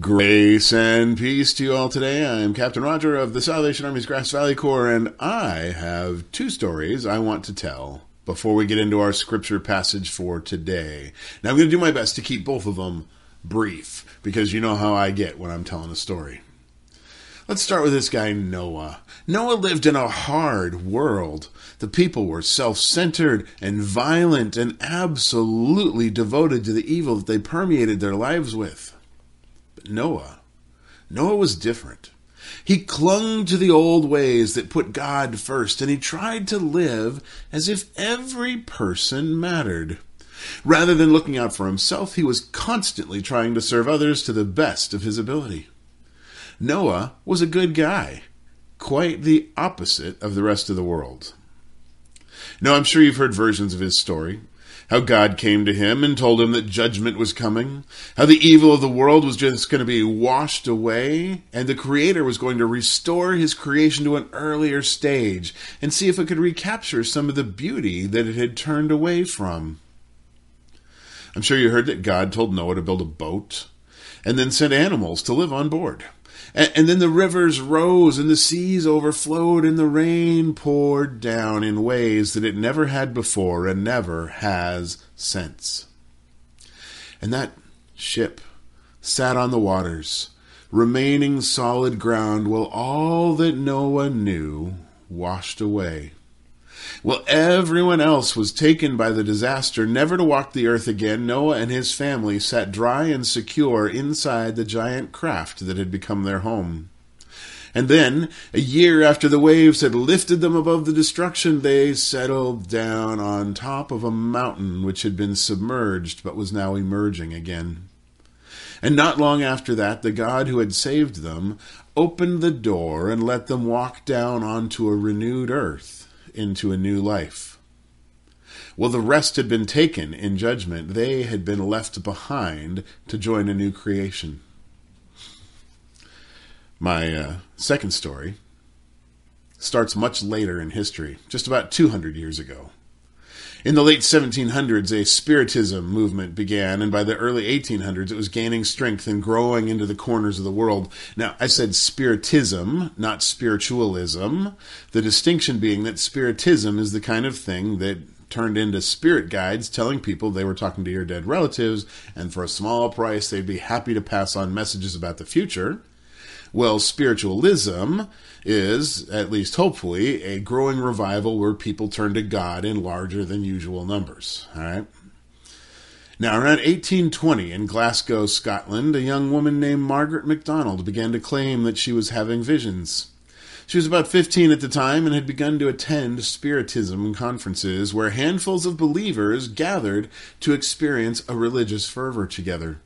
Grace and peace to you all today. I am Captain Roger of the Salvation Army's Grass Valley Corps, and I have two stories I want to tell before we get into our scripture passage for today. Now, I'm going to do my best to keep both of them brief because you know how I get when I'm telling a story. Let's start with this guy, Noah. Noah lived in a hard world. The people were self centered and violent and absolutely devoted to the evil that they permeated their lives with. But Noah, Noah was different. He clung to the old ways that put God first, and he tried to live as if every person mattered. Rather than looking out for himself, he was constantly trying to serve others to the best of his ability. Noah was a good guy, quite the opposite of the rest of the world. Now, I'm sure you've heard versions of his story how God came to him and told him that judgment was coming, how the evil of the world was just going to be washed away, and the Creator was going to restore his creation to an earlier stage and see if it could recapture some of the beauty that it had turned away from. I'm sure you heard that God told Noah to build a boat and then sent animals to live on board. And, and, then the rivers rose and the seas overflowed and the rain poured down in ways that it never had before and never has since. And that ship sat on the waters, remaining solid ground while all that Noah knew washed away. Well, everyone else was taken by the disaster, never to walk the earth again. Noah and his family sat dry and secure inside the giant craft that had become their home. And then, a year after the waves had lifted them above the destruction, they settled down on top of a mountain which had been submerged but was now emerging again. And not long after that, the God who had saved them opened the door and let them walk down onto a renewed earth into a new life. Well, the rest had been taken in judgment. They had been left behind to join a new creation. My uh, second story starts much later in history, just about 200 years ago. In the late 1700s, a Spiritism movement began, and by the early 1800s, it was gaining strength and growing into the corners of the world. Now, I said Spiritism, not spiritualism, the distinction being that Spiritism is the kind of thing that turned into spirit guides telling people they were talking to your dead relatives, and for a small price, they'd be happy to pass on messages about the future. Well, spiritualism is, at least hopefully, a growing revival where people turn to God in larger than usual numbers. All right. Now, around 1820 in Glasgow, Scotland, a young woman named Margaret MacDonald began to claim that she was having visions. She was about 15 at the time and had begun to attend Spiritism conferences where handfuls of believers gathered to experience a religious fervor together.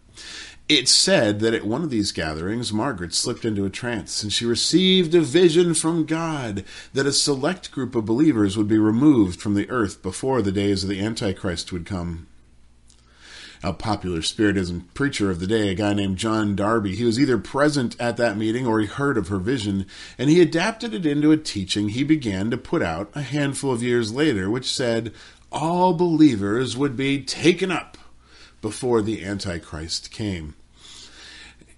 It's said that at one of these gatherings, Margaret slipped into a trance and she received a vision from God that a select group of believers would be removed from the earth before the days of the Antichrist would come. A popular Spiritism preacher of the day, a guy named John Darby, he was either present at that meeting or he heard of her vision, and he adapted it into a teaching he began to put out a handful of years later, which said all believers would be taken up before the Antichrist came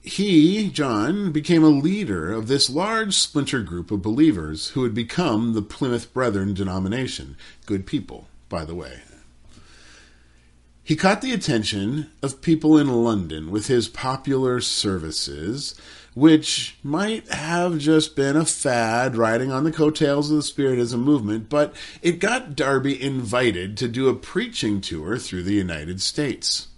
he, John, became a leader of this large splinter group of believers who had become the Plymouth Brethren denomination. Good people, by the way. He caught the attention of people in London with his popular services, which might have just been a fad riding on the coattails of the Spiritism movement, but it got Darby invited to do a preaching tour through the United States.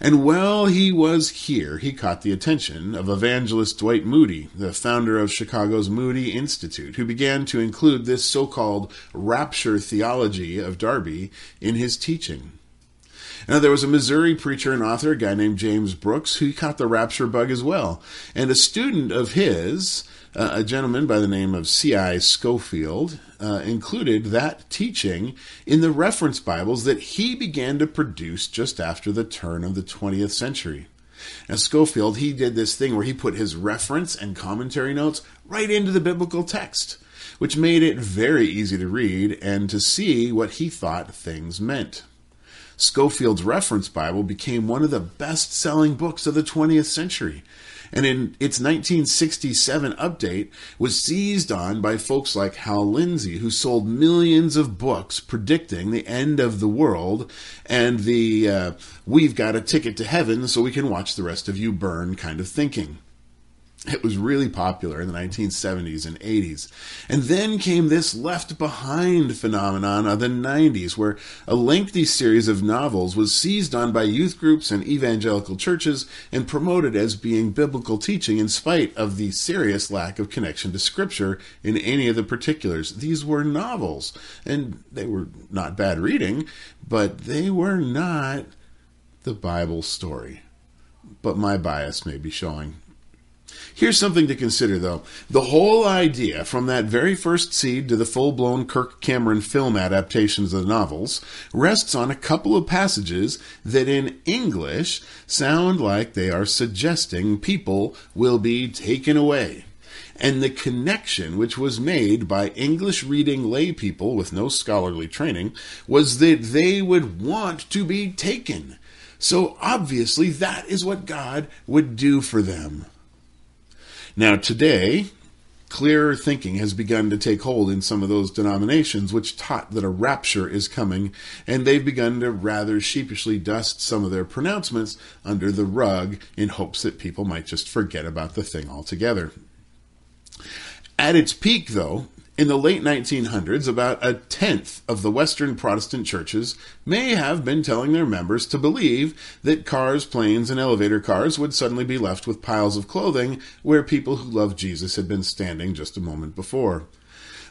And while he was here, he caught the attention of evangelist Dwight Moody, the founder of Chicago's Moody Institute, who began to include this so called rapture theology of Darby in his teaching. Now, there was a Missouri preacher and author, a guy named James Brookes, who caught the rapture bug as well. And a student of his, uh, a gentleman by the name of C.I. Scofield, uh, included that teaching in the reference Bibles that he began to produce just after the turn of the 20th century. Now, Scofield, he did this thing where he put his reference and commentary notes right into the biblical text, which made it very easy to read and to see what he thought things meant. Scofield's Reference Bible became one of the best selling books of the 20th century and in its 1967 update was seized on by folks like Hal Lindsey, who sold millions of books predicting the end of the world and the uh, we've got a ticket to heaven so we can watch the rest of you burn kind of thinking. It was really popular in the 1970s and 80s. And then came this left behind phenomenon of the 90s, where a lengthy series of novels was seized on by youth groups and evangelical churches and promoted as being biblical teaching in spite of the serious lack of connection to Scripture in any of the particulars. These were novels, and they were not bad reading, but they were not the Bible story. But my bias may be showing Here's something to consider, though. The whole idea, from that very first seed to the full blown Kirk Cameron film adaptations of the novels, rests on a couple of passages that in English sound like they are suggesting people will be taken away and the connection which was made by English reading lay people with no scholarly training was that they would want to be taken. So obviously, that is what God would do for them. Now, today, clearer thinking has begun to take hold in some of those denominations which taught that a rapture is coming, and they've begun to rather sheepishly dust some of their pronouncements under the rug in hopes that people might just forget about the thing altogether. At its peak, though, in the late 1900s, about a tenth of the Western Protestant churches may have been telling their members to believe that cars, planes, and elevator cars would suddenly be left with piles of clothing where people who loved Jesus had been standing just a moment before.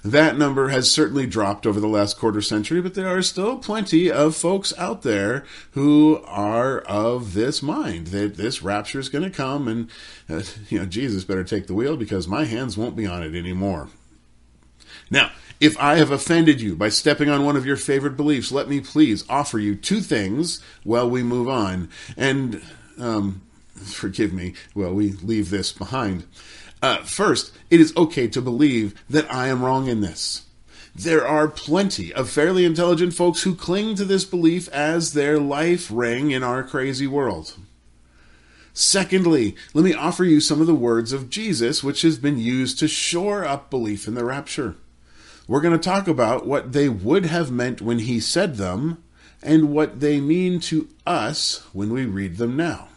That number has certainly dropped over the last quarter century, but there are still plenty of folks out there who are of this mind that this rapture is going to come and, uh, you know, Jesus better take the wheel because my hands won't be on it anymore. Now, if I have offended you by stepping on one of your favorite beliefs, let me please offer you two things while we move on. And um, forgive me while we leave this behind. Uh, first, it is okay to believe that I am wrong in this. There are plenty of fairly intelligent folks who cling to this belief as their life ring in our crazy world. Secondly, let me offer you some of the words of Jesus which has been used to shore up belief in the rapture. We're going to talk about what they would have meant when he said them and what they mean to us when we read them now.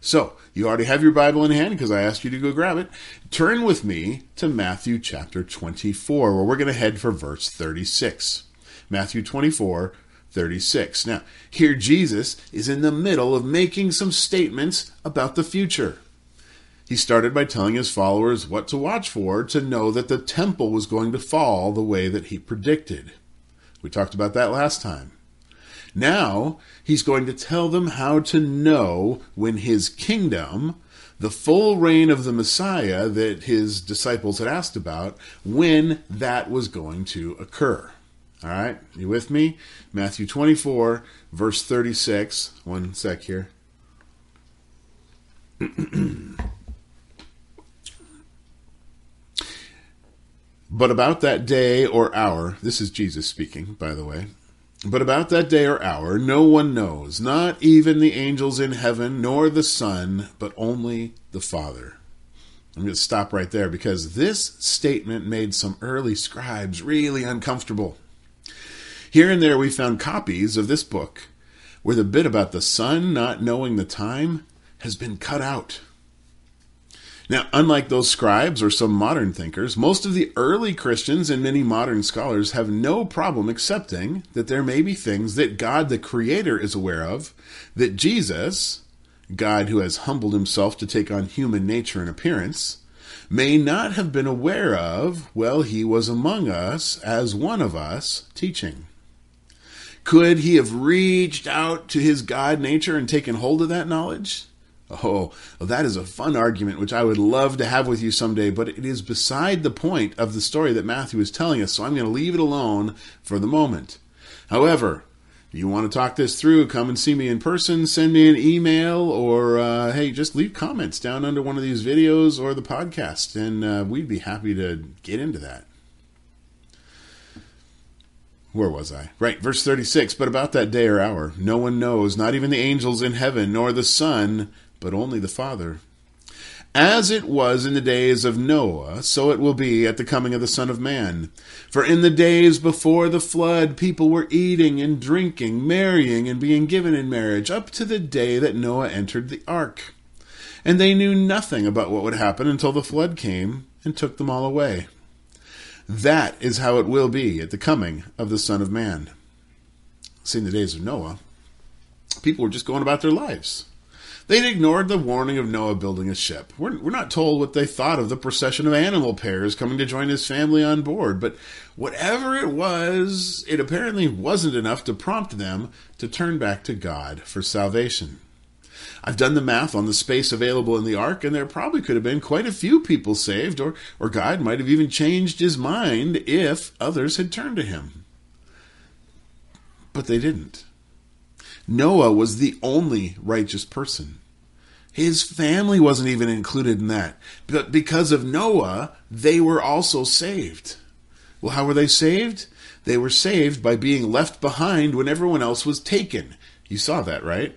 So, you already have your Bible in hand because I asked you to go grab it. Turn with me to Matthew chapter 24, where we're going to head for verse 36. Matthew 24, 36. Now, here Jesus is in the middle of making some statements about the future. He started by telling his followers what to watch for to know that the temple was going to fall the way that he predicted. We talked about that last time. Now, he's going to tell them how to know when his kingdom, the full reign of the Messiah that his disciples had asked about, when that was going to occur. All right, you with me? Matthew 24, verse 36. One sec here. But about that day or hour, this is Jesus speaking, by the way. But about that day or hour, no one knows, not even the angels in heaven, nor the Son, but only the Father. I'm going to stop right there because this statement made some early scribes really uncomfortable. Here and there, we found copies of this book where the bit about the Son not knowing the time has been cut out. Now, unlike those scribes or some modern thinkers, most of the early Christians and many modern scholars have no problem accepting that there may be things that God the Creator is aware of, that Jesus, God who has humbled himself to take on human nature and appearance, may not have been aware of while he was among us as one of us teaching. Could he have reached out to his God nature and taken hold of that knowledge? Oh, well, that is a fun argument, which I would love to have with you someday, but it is beside the point of the story that Matthew is telling us, so I'm going to leave it alone for the moment. However, if you want to talk this through, come and see me in person, send me an email, or uh, hey, just leave comments down under one of these videos or the podcast, and uh, we'd be happy to get into that. where was I? Right, verse 36. But about that day or hour, no one knows, not even the angels in heaven, nor the Son, but only the Father. As it was in the days of Noah, so it will be at the coming of the Son of Man. For in the days before the flood, people were eating and drinking, marrying and being given in marriage, up to the day that Noah entered the ark. And they knew nothing about what would happen until the flood came and took them all away. That is how it will be at the coming of the Son of Man. See, in the days of Noah, people were just going about their lives. They'd ignored the warning of Noah building a ship. We're, we're not told what they thought of the procession of animal pairs coming to join his family on board, but whatever it was, it apparently wasn't enough to prompt them to turn back to God for salvation. I've done the math on the space available in the ark, and there probably could have been quite a few people saved, or, or God might have even changed his mind if others had turned to him. But they didn't. Noah was the only righteous person. His family wasn't even included in that. But because of Noah, they were also saved. Well, how were they saved? They were saved by being left behind when everyone else was taken. You saw that, right?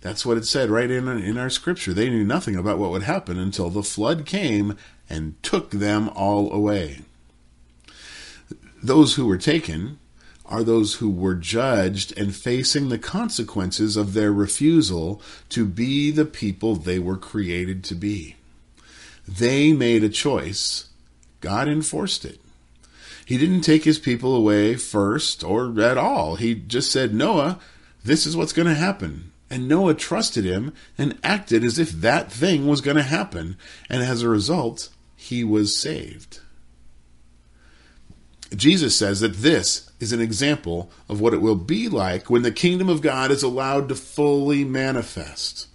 That's what it said right in, in our scripture. They knew nothing about what would happen until the flood came and took them all away. Those who were taken are those who were judged and facing the consequences of their refusal to be the people they were created to be. They made a choice. God enforced it. He didn't take his people away first or at all. He just said, Noah, this is what's going to happen. And Noah trusted him and acted as if that thing was going to happen. And as a result, he was saved. Jesus says that this is an example of what it will be like when the kingdom of God is allowed to fully manifest.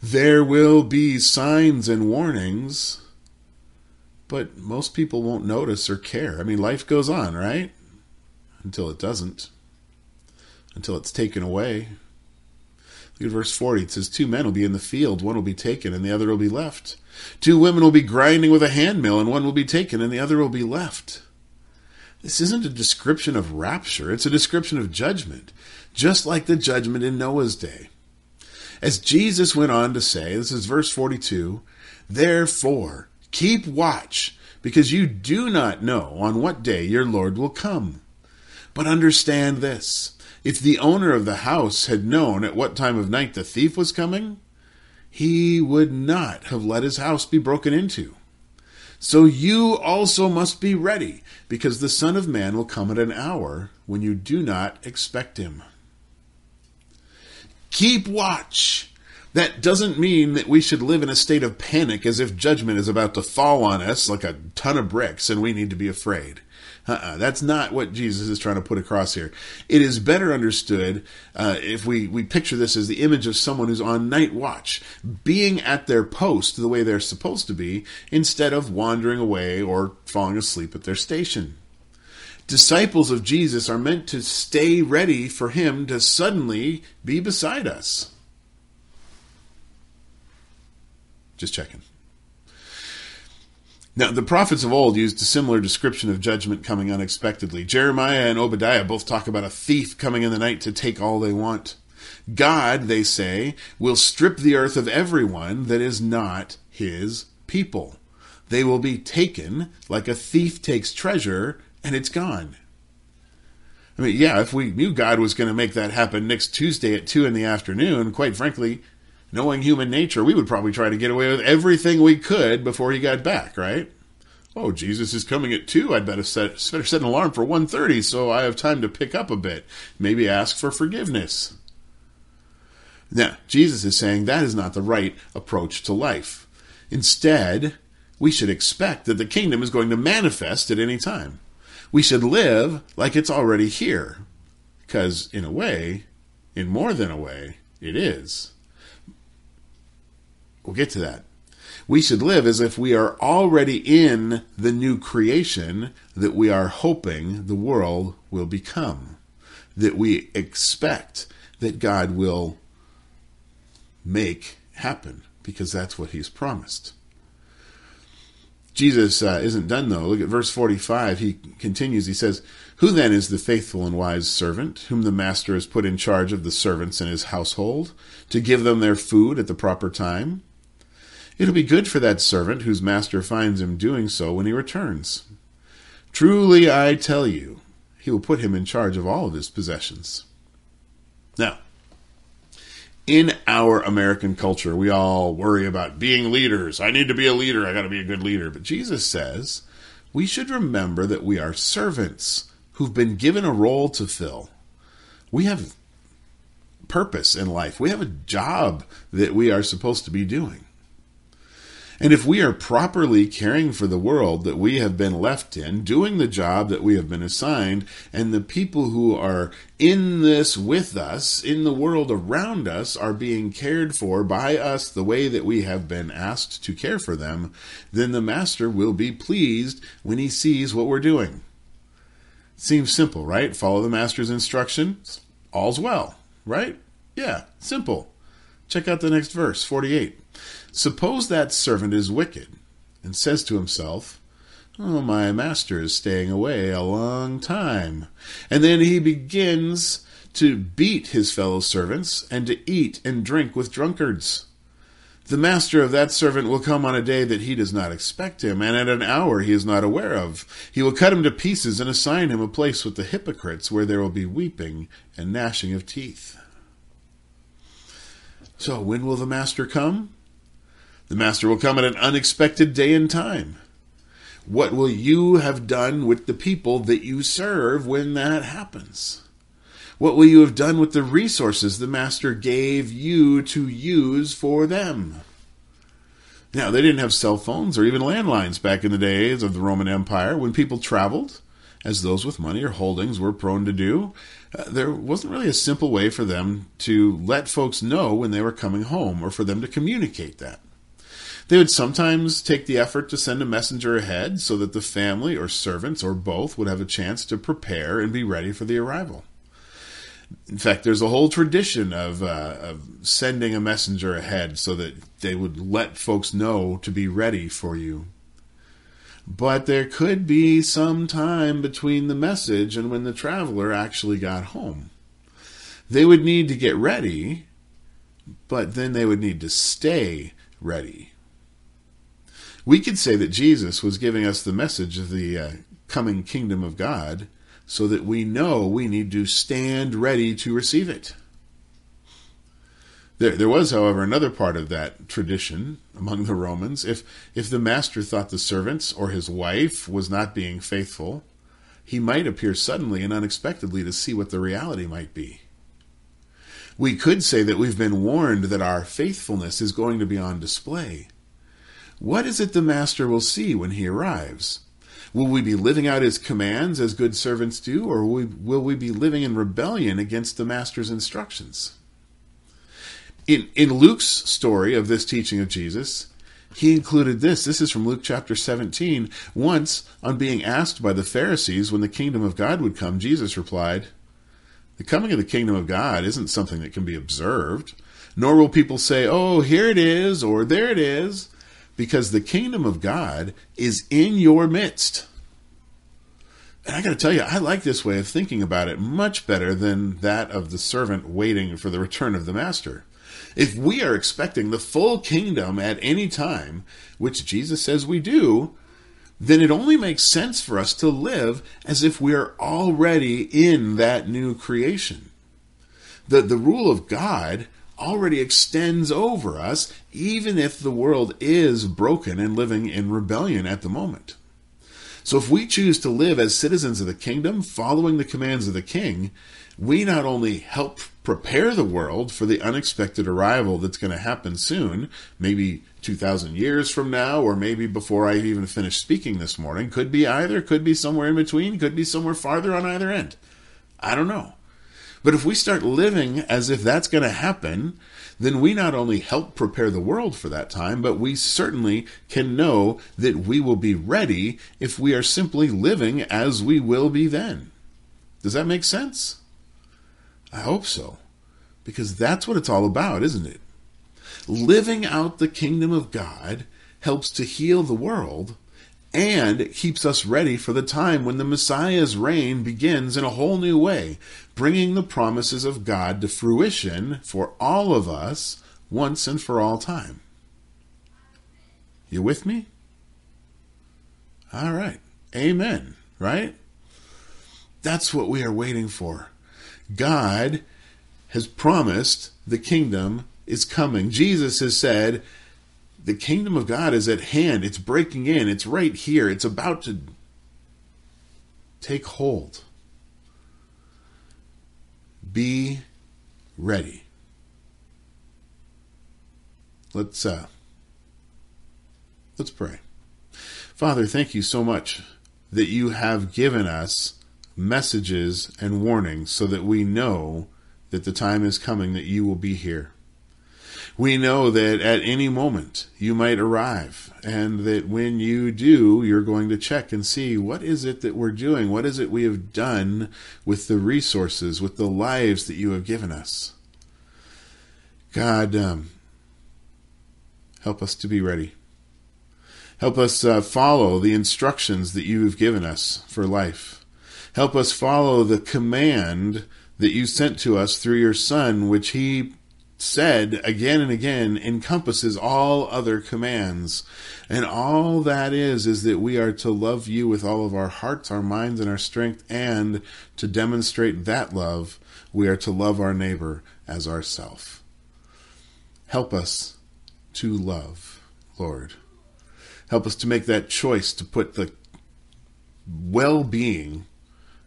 There will be signs and warnings, but most people won't notice or care. I mean, life goes on, right? Until it doesn't, until it's taken away. Look at verse 40. It says, Two men will be in the field, one will be taken, and the other will be left. Two women will be grinding with a handmill, and one will be taken, and the other will be left. This isn't a description of rapture, it's a description of judgment, just like the judgment in Noah's day. As Jesus went on to say, this is verse 42, therefore keep watch, because you do not know on what day your Lord will come. But understand this if the owner of the house had known at what time of night the thief was coming, he would not have let his house be broken into. So you also must be ready, because the Son of Man will come at an hour when you do not expect him. Keep watch. That doesn't mean that we should live in a state of panic as if judgment is about to fall on us like a ton of bricks and we need to be afraid. Uh-uh, that's not what Jesus is trying to put across here. It is better understood uh, if we, we picture this as the image of someone who's on night watch, being at their post the way they're supposed to be, instead of wandering away or falling asleep at their station. Disciples of Jesus are meant to stay ready for him to suddenly be beside us. Just checking. Now, the prophets of old used a similar description of judgment coming unexpectedly. Jeremiah and Obadiah both talk about a thief coming in the night to take all they want. God, they say, will strip the earth of everyone that is not his people. They will be taken like a thief takes treasure, and it's gone. I mean, yeah, if we knew God was going to make that happen next Tuesday at 2 in the afternoon, quite frankly, knowing human nature, we would probably try to get away with everything we could before he got back, right? Oh, Jesus is coming at two. I'd better set, better set an alarm for 1.30 so I have time to pick up a bit. Maybe ask for forgiveness. Now, Jesus is saying that is not the right approach to life. Instead, we should expect that the kingdom is going to manifest at any time. We should live like it's already here. Because, in a way, in more than a way, it is. We'll get to that. We should live as if we are already in the new creation that we are hoping the world will become, that we expect that God will make happen, because that's what He's promised. Jesus uh, isn't done though. Look at verse 45. He continues. He says, Who then is the faithful and wise servant, whom the master has put in charge of the servants in his household, to give them their food at the proper time? It'll be good for that servant whose master finds him doing so when he returns. Truly I tell you, he will put him in charge of all of his possessions. Now, in our American culture, we all worry about being leaders. I need to be a leader. I got to be a good leader. But Jesus says we should remember that we are servants who've been given a role to fill. We have purpose in life, we have a job that we are supposed to be doing. And if we are properly caring for the world that we have been left in, doing the job that we have been assigned, and the people who are in this with us, in the world around us, are being cared for by us the way that we have been asked to care for them, then the Master will be pleased when he sees what we're doing. Seems simple, right? Follow the Master's instructions, all's well, right? Yeah, simple. Check out the next verse, 48. Suppose that servant is wicked and says to himself, Oh, my master is staying away a long time. And then he begins to beat his fellow servants and to eat and drink with drunkards. The master of that servant will come on a day that he does not expect him, and at an hour he is not aware of. He will cut him to pieces and assign him a place with the hypocrites, where there will be weeping and gnashing of teeth. So, when will the master come? The Master will come at an unexpected day and time. What will you have done with the people that you serve when that happens? What will you have done with the resources the Master gave you to use for them? Now, they didn't have cell phones or even landlines back in the days of the Roman Empire when people traveled, as those with money or holdings were prone to do. Uh, there wasn't really a simple way for them to let folks know when they were coming home or for them to communicate that. They would sometimes take the effort to send a messenger ahead so that the family or servants or both would have a chance to prepare and be ready for the arrival. In fact, there's a whole tradition of, uh, of sending a messenger ahead so that they would let folks know to be ready for you. But there could be some time between the message and when the traveler actually got home. They would need to get ready, but then they would need to stay ready. We could say that Jesus was giving us the message of the uh, coming kingdom of God so that we know we need to stand ready to receive it. There, there was, however, another part of that tradition among the Romans. If, if the master thought the servants or his wife was not being faithful, he might appear suddenly and unexpectedly to see what the reality might be. We could say that we've been warned that our faithfulness is going to be on display. What is it the master will see when he arrives? Will we be living out his commands as good servants do, or will we be living in rebellion against the master's instructions? In, in Luke's story of this teaching of Jesus, he included this. This is from Luke chapter 17. Once, on being asked by the Pharisees when the kingdom of God would come, Jesus replied, The coming of the kingdom of God isn't something that can be observed, nor will people say, Oh, here it is, or there it is because the kingdom of God is in your midst. And I got to tell you, I like this way of thinking about it much better than that of the servant waiting for the return of the master. If we are expecting the full kingdom at any time, which Jesus says we do, then it only makes sense for us to live as if we are already in that new creation. The, the rule of God already extends over us, even if the world is broken and living in rebellion at the moment. So if we choose to live as citizens of the kingdom, following the commands of the king, we not only help prepare the world for the unexpected arrival that's going to happen soon, maybe 2,000 years from now, or maybe before I even finish speaking this morning. Could be either, could be somewhere in between, could be somewhere farther on either end. I don't know. But if we start living as if that's going to happen, then we not only help prepare the world for that time, but we certainly can know that we will be ready if we are simply living as we will be then. Does that make sense? I hope so. Because that's what it's all about, isn't it? Living out the kingdom of God helps to heal the world and it keeps us ready for the time when the Messiah's reign begins in a whole new way, bringing the promises of God to fruition for all of us once and for all time. You with me? All right. Amen. Right? That's what we are waiting for. God has promised the kingdom is coming. Jesus has said, the kingdom of God is at hand. It's breaking in. It's right here. It's about to take hold. Be ready. Let's uh let's pray. Father, thank you so much that you have given us messages and warnings so that we know that the time is coming that you will be here. We know that at any moment you might arrive, and that when you do, you're going to check and see what is it that we're doing? What is it we have done with the resources, with the lives that you have given us? God, um, help us to be ready. Help us uh, follow the instructions that you have given us for life. Help us follow the command that you sent to us through your Son, which he said again and again encompasses all other commands. And all that is, is that we are to love you with all of our hearts, our minds, and our strength. And to demonstrate that love, we are to love our neighbor as ourself. Help us to love, Lord. Help us to make that choice to put the well being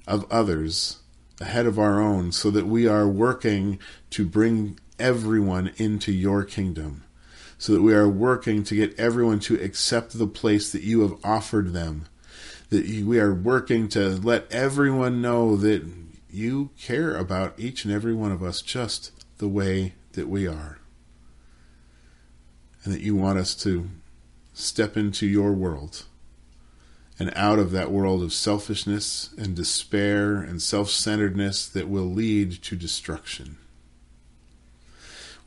of others ahead of our own so that we are working to bring everyone into your kingdom. So that we are working to get everyone to accept the place that you have offered them. That we are working to let everyone know that you care about each and every one of us just the way that we are. And that you want us to step into your world and out of that world of selfishness and despair and self centeredness that will lead to destruction.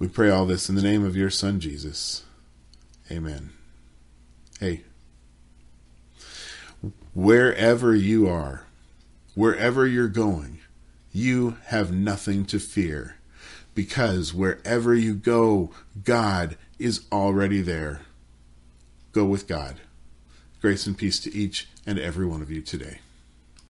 We pray all this in the name of your Son, Jesus. Amen. Hey, wherever you are, wherever you're going, you have nothing to fear because wherever you go, God is already there. Go with God. Grace and peace to each and every one of you today.